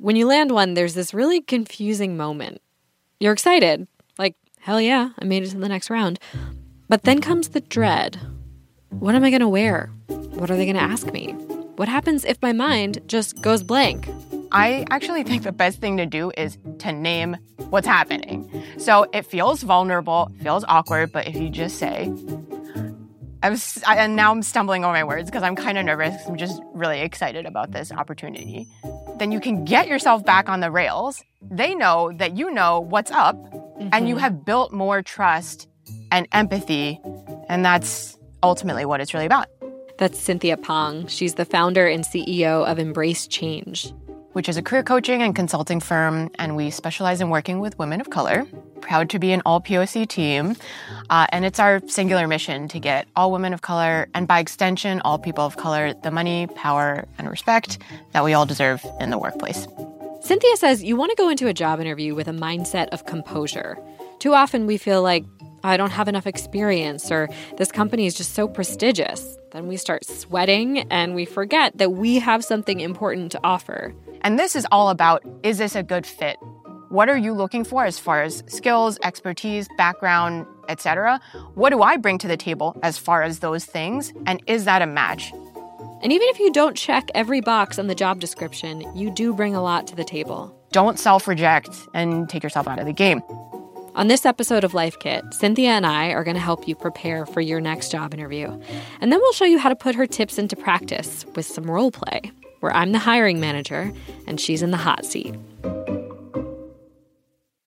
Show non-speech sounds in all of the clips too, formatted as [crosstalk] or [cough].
When you land one, there's this really confusing moment. You're excited, like, hell yeah, I made it to the next round. But then comes the dread. What am I to wear? What are they to ask me? What happens if my mind just goes blank? I actually think the best thing to do is to name what's happening. So it feels vulnerable, feels awkward, but if you just say, I'm, and now I'm stumbling over my words because I'm kind of nervous. I'm just really excited about this opportunity. Then you can get yourself back on the rails. They know that you know what's up, mm-hmm. and you mm-hmm. have built more trust and empathy, and that's ultimately what it's really about. That's Cynthia Pong. She's the founder and CEO of Embrace Change which is a career coaching and consulting firm, and we specialize in working with women of color. Proud to be an all POC team. Uh, and it's our singular mission to get all women of color, and by extension, all people of color, the money, power, and respect that we all deserve in the workplace. Cynthia says you want to go into a job interview with a mindset of composure. Too often we feel like, I don't have enough experience, or this company is just so prestigious. Then we start sweating and we forget that we have something important to offer. And this is all about is this a good fit? What are you looking for as far as skills, expertise, background, etc.? What do I bring to the table as far as those things? And is that a match? And even if you don't check every box on the job description, you do bring a lot to the table. Don't self reject and take yourself out of the game. On this episode of Life Kit, Cynthia and I are going to help you prepare for your next job interview. And then we'll show you how to put her tips into practice with some role play where I'm the hiring manager and she's in the hot seat.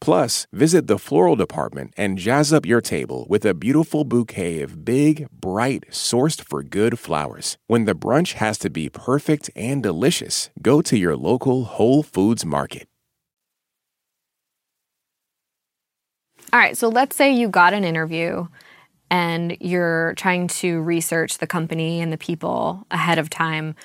Plus, visit the floral department and jazz up your table with a beautiful bouquet of big, bright, sourced for good flowers. When the brunch has to be perfect and delicious, go to your local Whole Foods market. All right, so let's say you got an interview and you're trying to research the company and the people ahead of time.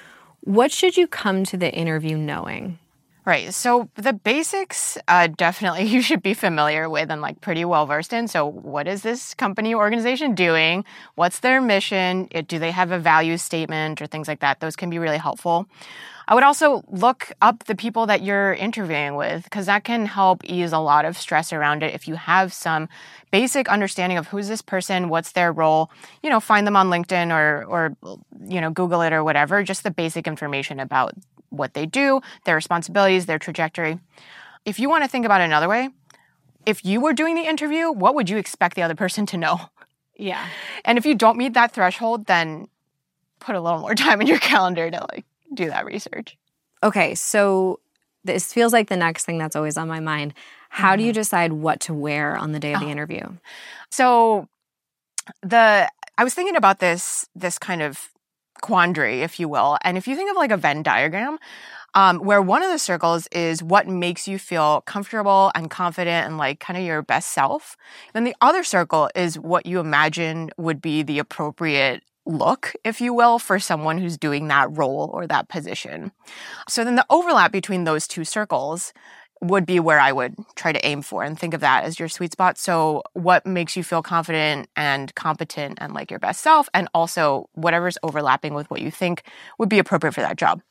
What should you come to the interview knowing? Right. So the basics uh, definitely [laughs] you should be familiar with and like pretty well versed in. So what is this company organization doing? What's their mission? Do they have a value statement or things like that? Those can be really helpful. I would also look up the people that you're interviewing with because that can help ease a lot of stress around it. If you have some basic understanding of who's this person, what's their role, you know, find them on LinkedIn or or you know, Google it or whatever, just the basic information about what they do, their responsibilities, their trajectory. If you want to think about it another way, if you were doing the interview, what would you expect the other person to know? Yeah. And if you don't meet that threshold, then put a little more [laughs] time in your calendar to like do that research. Okay, so this feels like the next thing that's always on my mind. How mm-hmm. do you mm-hmm. decide what to wear on the day of the oh. interview? So the I was thinking about this this kind of quandary, if you will. And if you think of like a Venn diagram, um, where one of the circles is what makes you feel comfortable and confident and like kind of your best self, then the other circle is what you imagine would be the appropriate look, if you will, for someone who's doing that role or that position. So then the overlap between those two circles would be where I would try to aim for and think of that as your sweet spot. So, what makes you feel confident and competent and like your best self, and also whatever's overlapping with what you think would be appropriate for that job.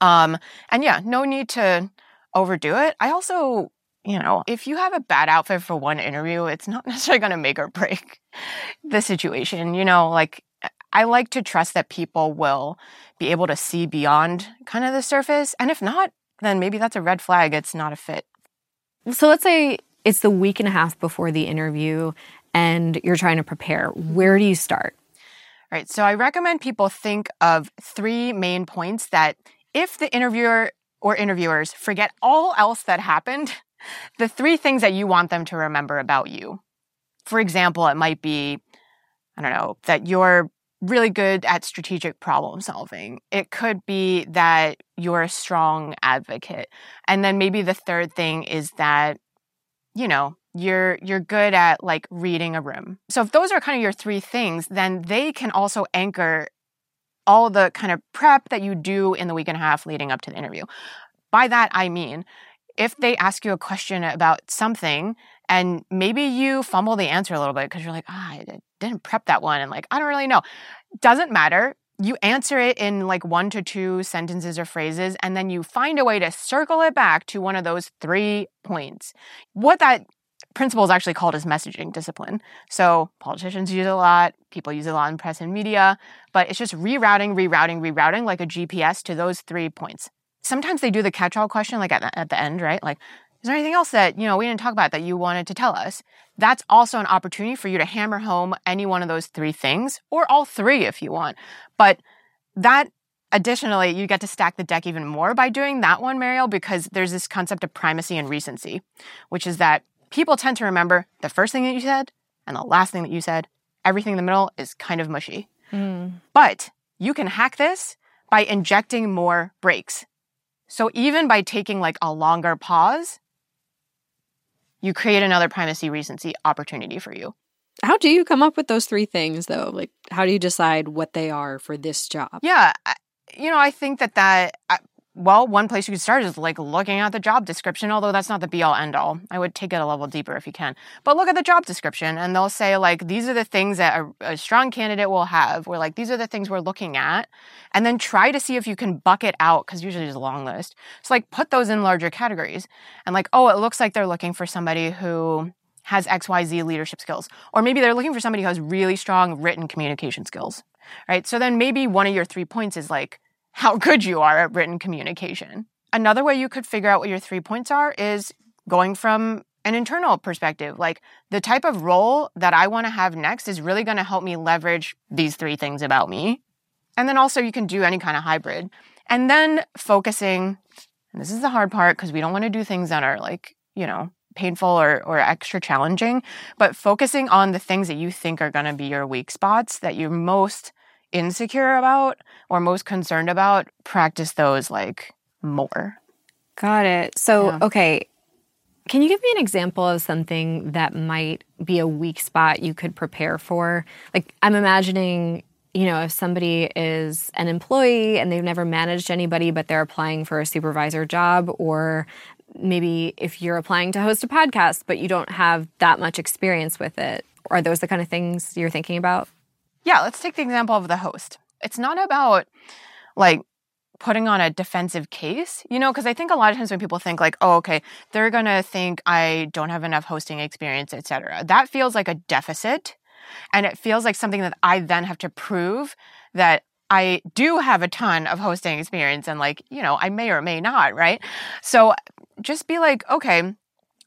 Um, and yeah, no need to overdo it. I also, you know, if you have a bad outfit for one interview, it's not [laughs] necessarily going to make or break the situation. You know, like I like to trust that people will be able to see beyond kind of the surface. And if not, then maybe that's a red flag. It's not a fit. So let's say it's the week and a half before the interview and you're trying to prepare. Where do you start? Right. So I recommend people think of three main points that if the interviewer or interviewers forget all else that happened, [laughs] the three things that you want them to remember about you. For example, it might be, I don't know, that you're really good at strategic problem solving. It could be that you're a strong advocate. And then maybe the third thing is that, you know, you're you're good at like reading a room. So if those are kind of your three things, then they can also anchor all the kind of prep that you do in the week and a half leading up to the interview. By that I mean if they ask you a question about something and maybe you fumble the answer a little bit because you're like, ah, I didn't prep that one. And like, I don't really know. Doesn't matter. You answer it in like one to two sentences or phrases, and then you find a way to circle it back to one of those three points. What that principle is actually called is messaging discipline. So politicians use it a lot, people use it a lot in press and media, but it's just rerouting, rerouting, rerouting like a GPS to those three points. Sometimes they do the catch-all question like at the, at the end, right? Like, is there anything else that, you know, we didn't talk about that you wanted to tell us? That's also an opportunity for you to hammer home any one of those three things or all three if you want. But that additionally, you get to stack the deck even more by doing that one, Marielle, because there's this concept of primacy and recency, which is that people tend to remember the first thing that you said and the last thing that you said. Everything in the middle is kind of mushy. Mm. But you can hack this by injecting more breaks. So even by taking like a longer pause, you create another primacy recency opportunity for you. How do you come up with those three things though? Like how do you decide what they are for this job? Yeah, you know, I think that that well, one place you could start is like looking at the job description, although that's not the be all end all. I would take it a level deeper if you can. But look at the job description and they'll say, like, these are the things that a, a strong candidate will have. We're like, these are the things we're looking at. And then try to see if you can bucket out, because usually there's a long list. So, like, put those in larger categories. And, like, oh, it looks like they're looking for somebody who has XYZ leadership skills. Or maybe they're looking for somebody who has really strong written communication skills, right? So then maybe one of your three points is like, how good you are at written communication. Another way you could figure out what your three points are is going from an internal perspective. Like the type of role that I want to have next is really going to help me leverage these three things about me. And then also you can do any kind of hybrid. And then focusing, and this is the hard part because we don't want to do things that are like, you know, painful or, or extra challenging, but focusing on the things that you think are going to be your weak spots that you're most insecure about or most concerned about, practice those like more. Got it. So, yeah. okay. Can you give me an example of something that might be a weak spot you could prepare for? Like, I'm imagining, you know, if somebody is an employee and they've never managed anybody, but they're applying for a supervisor job, or maybe if you're applying to host a podcast, but you don't have that much experience with it. Are those the kind of things you're thinking about? Yeah, let's take the example of the host. It's not about like putting on a defensive case, you know, because I think a lot of times when people think like, oh, okay, they're gonna think I don't have enough hosting experience, etc. That feels like a deficit. And it feels like something that I then have to prove that I do have a ton of hosting experience and like, you know, I may or may not, right? So just be like, okay,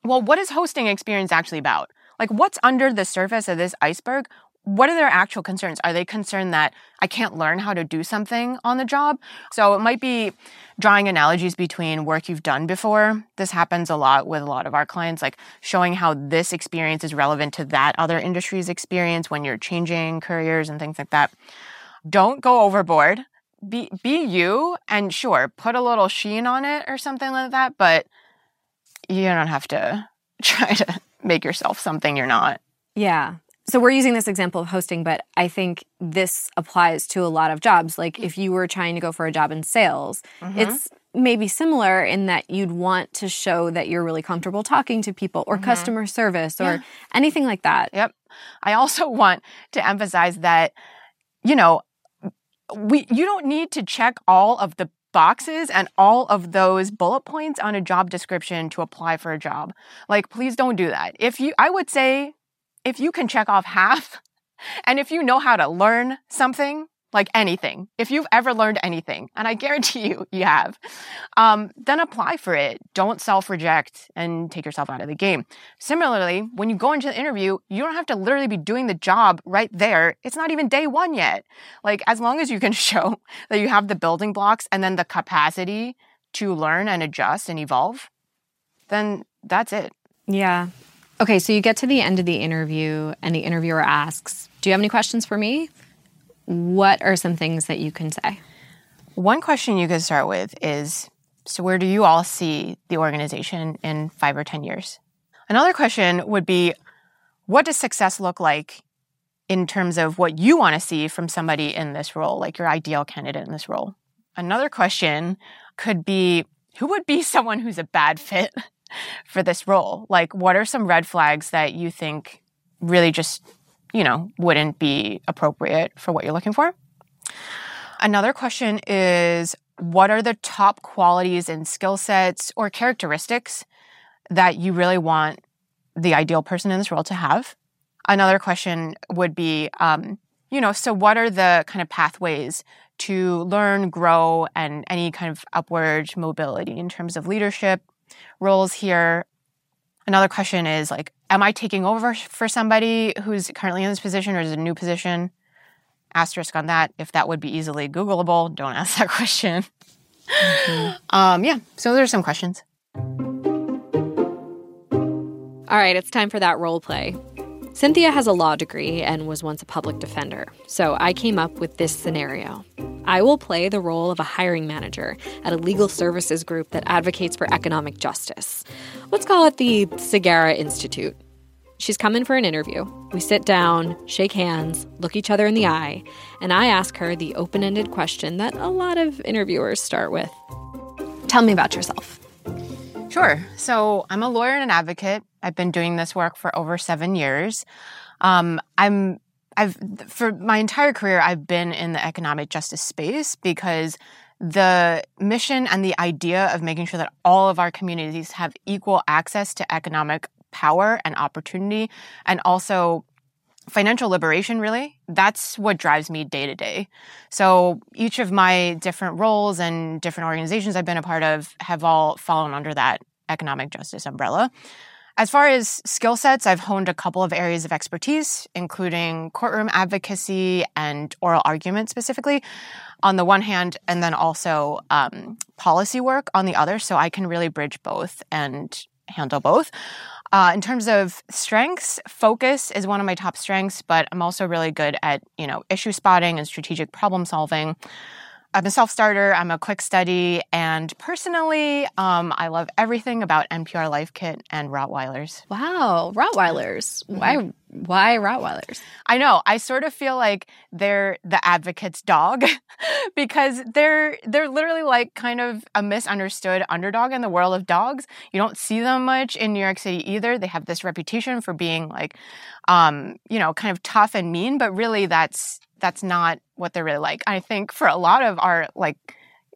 well, what is hosting experience actually about? Like, what's under the surface of this iceberg? What are their actual concerns? Are they concerned that I can't learn how to do something on the job? So it might be drawing analogies between work you've done before. This happens a lot with a lot of our clients, like showing how this experience is relevant to that other industry's experience when you're changing careers and things like that. Don't go overboard. Be be you and sure, put a little sheen on it or something like that, but you don't have to [laughs] try to make yourself something you're not. Yeah so we're using this example of hosting, but I think this applies to a lot of jobs. Like if you were trying to go for a job in sales, mm-hmm. it's maybe similar in that you'd want to show that you're really comfortable talking to people or mm-hmm. customer service or yeah. anything like that. Yep. I also [laughs] want to emphasize that, you know, we you don't need to check all of the boxes and all of those bullet points on a job description to apply for a job. Like please don't do that. If you I would say if you can check off half and if you know how to learn something, like anything. If you've ever learned anything, and I guarantee you, you have, um, then apply for it. Don't self reject and take yourself out of the game. Similarly, when you go into the interview, you don't have to literally be doing the job right there. It's not even day one yet. Like, as long as you can [laughs] show that you have the building blocks and then the capacity to learn and adjust and evolve, then that's it. Yeah. Okay, so you get to the end of the interview, and the interviewer asks, Do you have any questions for me? what are some things that you can say? One question you could start with is So, where do you all see the organization in five or 10 years? Another question would be What does success look like in terms of what you want to see from somebody in this role, like your ideal candidate in this role? Another question could be Who would be [laughs] someone who's a bad fit for this role? Like, what are some red flags that you think really just you know, wouldn't be appropriate for what you're looking for. Another question is what are the top qualities and skill sets or characteristics that you really want the ideal person in this role to have? Another question would be, um, you know, so what are the kind of pathways to learn, grow, and any kind of upward mobility in terms of leadership roles here? Another question is like, am I taking over for somebody who's currently in this position or is it a new position? Asterisk on that. If that would be easily Googleable, don't [laughs] ask that question. Mm-hmm. um, yeah, so there's some questions. All right, it's time for that role play. Cynthia has a law degree and was once a public defender, so I came up with this scenario. I will play the role of a hiring manager at a legal services group that advocates for economic justice. Let's call it the Segarra Institute. She's come in for an interview. We sit down, shake hands, look each other in the eye, and I ask her the open ended question that a lot of interviewers start with Tell me about yourself. Sure. So I'm a lawyer and an advocate. I've been doing this work for over seven years. Um, I'm I've for my entire career I've been in the economic justice space because the mission and the idea of making sure that all of our communities have equal access to economic power and opportunity and also financial liberation really that's what drives me day to day. So each of my different roles and different organizations i've been a part of have all fallen under that economic justice umbrella as far as skill sets, I've honed a couple of areas of expertise, including courtroom advocacy and oral argument specifically on the one hand, and then also um, policy work on the other. So I can really bridge both and handle both. Uh, in terms of strengths, focus is one of my top strengths, but I'm also really good at you know issue spotting and strategic problem solving. I'm a self starter, I'm a quick study, and personally, um, I love everything about NPR Life Kit and Rottweilers. Wow, Rottweilers. Mm-hmm. Why why Rottweilers? I know. I sort of feel like they're the advocate's dog [laughs] because they're they're literally like kind of a misunderstood underdog in the world of dogs. You don't see them much in New York City either. They have this reputation for being like um, you know, kind of tough and mean, but really that's that's not what they're really like. I think for a lot of our like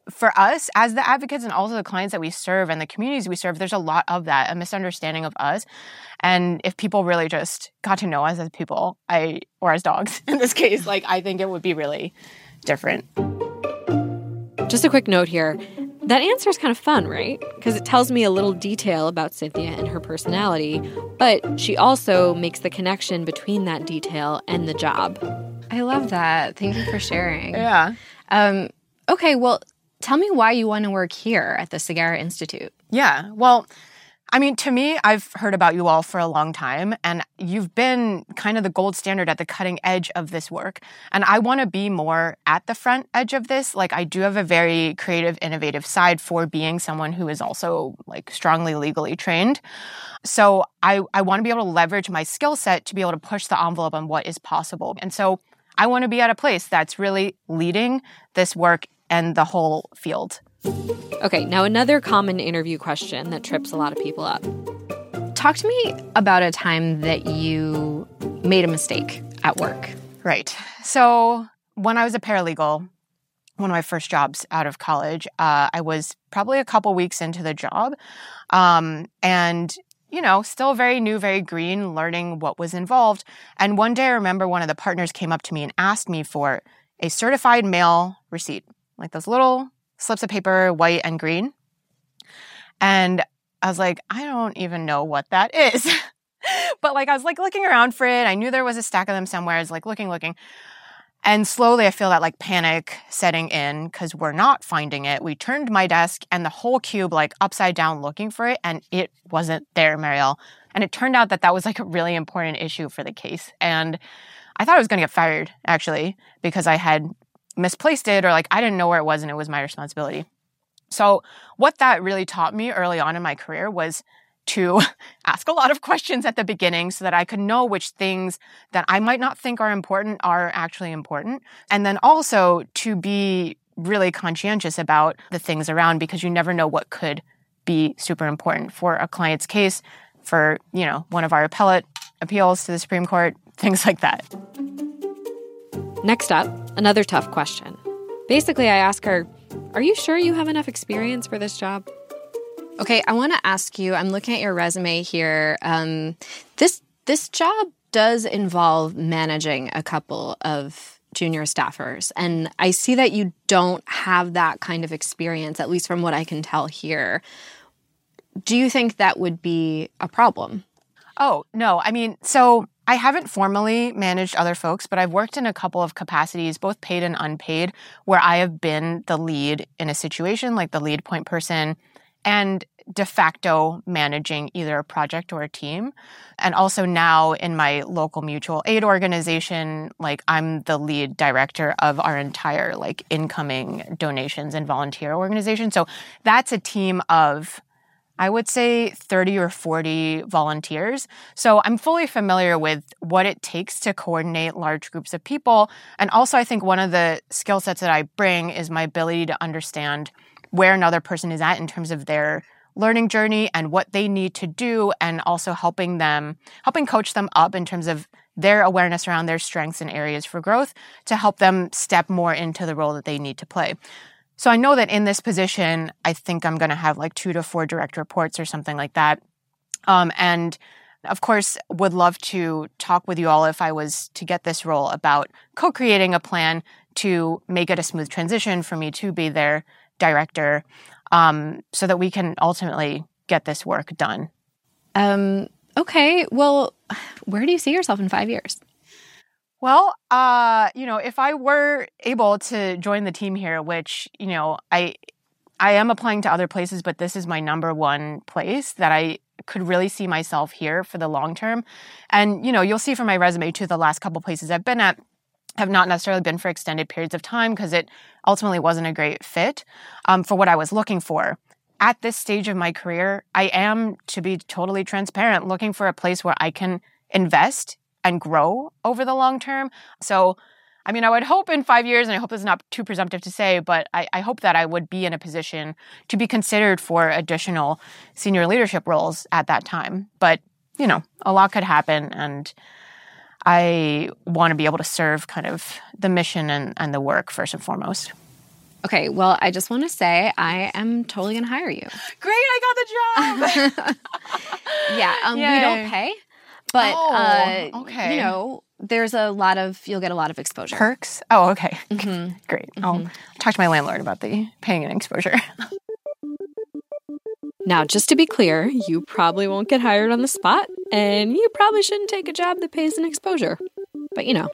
for us as the advocates and also the clients that we serve and the communities we serve, there's a lot of that, a misunderstanding of us. And if people really just got to know us as people, I or as dogs [laughs] in this case, like I think it would be really different. Just a quick note here. That answer is kind of fun, right? Because it tells me a little detail about Cynthia and her personality, but she also makes the connection between that detail and the job. I love that. Thank you for sharing. yeah. Um, okay, well, tell me why you want to work here at the Segarra Institute. Yeah. Well, I mean, to me, I've heard about you all for a long time, and you've been kind of the gold standard at the cutting edge of this work. And I want to be more at the front edge of this. Like, I do have a very creative, innovative side for being someone who is also like strongly legally trained. So I, I want to be able to leverage my skill set to be able to push the envelope on what is possible. And so I want to be at a place that's really leading this work and the whole field Okay, now another common interview question that trips a lot of people up. Talk to me about a time that you made a mistake at work. Right. So, when I was a paralegal, one of my first jobs out of college, uh, I was probably a couple weeks into the job. Um, and you know, still very new, very green, learning what was involved. And one day I remember one of the partners came up to me and asked me for a certified mail receipt, like those little slips of paper, white and green. And I was like, I don't even know what that is. [laughs] but like, I was like looking around for it. I knew there was a stack of them somewhere. I was like looking, looking. And slowly I feel that like panic setting in because we're not finding it. We turned my desk and the whole cube like upside down looking for it and it wasn't there, Marielle. And it turned out that that was like a really important issue for the case. And I thought I was going to get fired actually because I had misplaced it or like I didn't know where it was and it was my responsibility. So, what that really taught me early on in my career was to [laughs] ask a lot of questions at the beginning so that I could know which things that I might not think are important are actually important. And then also to be really conscientious about the things around because you never know what could be super important for a client's case, for, you know, one of our appellate appeals to the Supreme Court, [laughs] things like that. Next up, another tough question. Basically, I ask her, Are you sure you have enough experience for this job? Okay, I want to ask you. I'm looking at your resume here. Um, this this job does involve managing a couple of junior staffers, and I see that you don't have that kind of experience, at least from what I can tell here. Do you think that would be a problem? Oh no, I mean, so I haven't formally managed other folks, but I've worked in a couple of capacities, both paid and unpaid, where I have been the lead in a situation, like the lead point person and de facto managing either a project or a team. And also now in my local mutual aid organization, like I'm the lead director of our entire like incoming donations and volunteer organization. So that's a team of I would say 30 or 40 volunteers. So I'm fully familiar with what it takes to coordinate large groups of people. And also, I think one of the skill sets that I bring is my ability to understand where another person is at in terms of their learning journey and what they need to do and also helping them helping coach them up in terms of their awareness around their strengths and areas for growth to help them step more into the role that they need to play. So I know that in this position, I think I'm going to have like two to four direct reports or something like that. Um, and of course, would love to talk with you all if I was to get this role about co-creating a plan to make it a smooth transition for me to be their director um, so that we can ultimately get this work done. Um, okay. Well, where do you see yourself in five years? Well, uh, you know, if I were able to join the team here, which, you know, I I am applying to other places, but this is my number one place that I could really see myself here for the long term. And, you know, you'll see from my resume too, the last couple places I've been at, have not necessarily been for extended periods of time because it ultimately wasn't a great fit um, for what I was looking for. At this stage of my career, I am, to be totally transparent, looking for a place where I can invest and grow over the long term. So, I mean, I would hope in five years, and I hope this is not too presumptive to say, but I, I hope that I would be in a position to be considered for additional senior leadership roles at that time. But, you know, a lot could happen. And I want to be able to serve kind of the mission and, and the work first and foremost. Okay, well, I just want to say I am totally going to hire you. Great, I got the job. [laughs] yeah, um, we don't pay, but Oh, uh, okay. you know, there's a lot of you'll get a lot of exposure. Perks? Oh, okay. Mhm. [laughs] Great. I'll talk to my landlord about the paying and exposure. [laughs] Now, just to be clear, you probably won't get hired on the spot, and you probably shouldn't take a job that pays an exposure. But you know,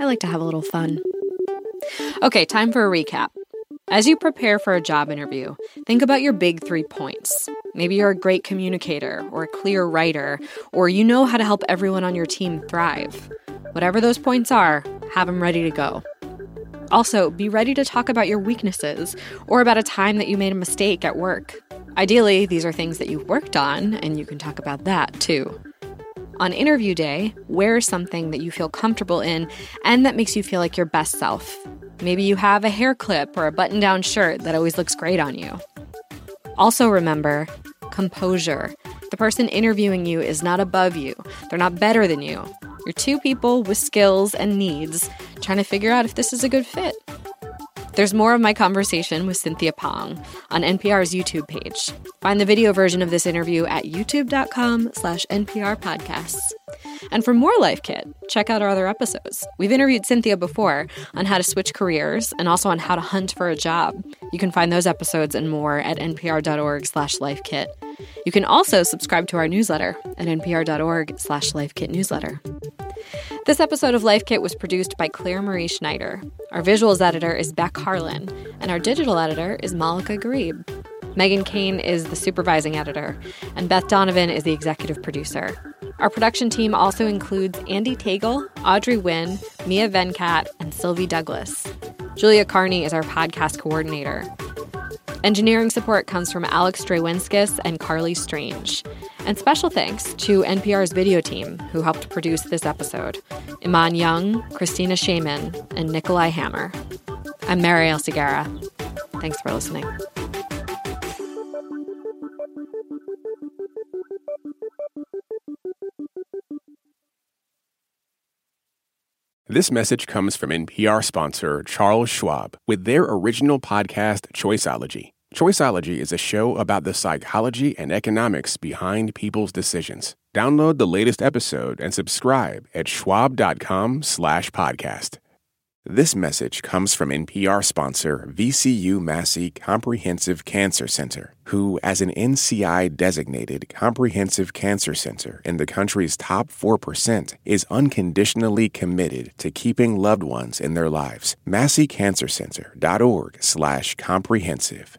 I like to have a little fun. Okay, time for a recap. As you prepare for a job interview, think about your big three points. Maybe you're a great communicator, or a clear writer, or you know how to help everyone on your team thrive. Whatever those points are, have them ready to go. Also, be ready to talk about your weaknesses or about a time that you made a mistake at work. Ideally, these are things that you've worked on, and you can talk about that too. On interview day, wear something that you feel comfortable in and that makes you feel like your best self. Maybe you have a hair clip or a button down shirt that always looks great on you. Also, remember composure. The person interviewing you is not above you, they're not better than you. You're two people with skills and needs trying to figure out if this is a good fit. There's more of my conversation with Cynthia Pong on NPR's YouTube page. Find the video version of this interview at youtube.com slash NPR podcasts. And for more Life Kit, check out our other episodes. We've interviewed Cynthia before on how to switch careers and also on how to hunt for a job. You can find those episodes and more at npr.org slash lifekit. You can also subscribe to our newsletter at npr.org slash lifekitnewsletter. This episode of Life Kit was produced by Claire Marie Schneider. Our visuals editor is Beck Harlan, and our digital editor is Malaka Gharib. Meghan Keane is the supervising editor, and Beth Donovan is the executive producer. Our production team also includes Andee Tagle, Audrey Nguyen, Mia Venkat, and Sylvie Douglis. Julia Carney is our podcast coordinator. Engineering support comes from Alex Drewenskus and Carleigh Strange. And special thanks to NPR's video team who helped produce this episode Iman Young, Christina Shaman, and Nickolai Hammar. I'm Marielle Segarra. Thanks for listening. This message comes from NPR sponsor Charles Schwab with their original podcast, Choiceology. Choiceology is a show about the psychology and economics behind people's decisions. Download the latest episode and subscribe at schwab.com slash podcast. This message comes from NPR sponsor VCU Massey Comprehensive Cancer Center, who, as an NCI designated comprehensive cancer center in the country's top 4%, is unconditionally committed to keeping loved ones in their lives. MasseyCancerCenter.org slash comprehensive.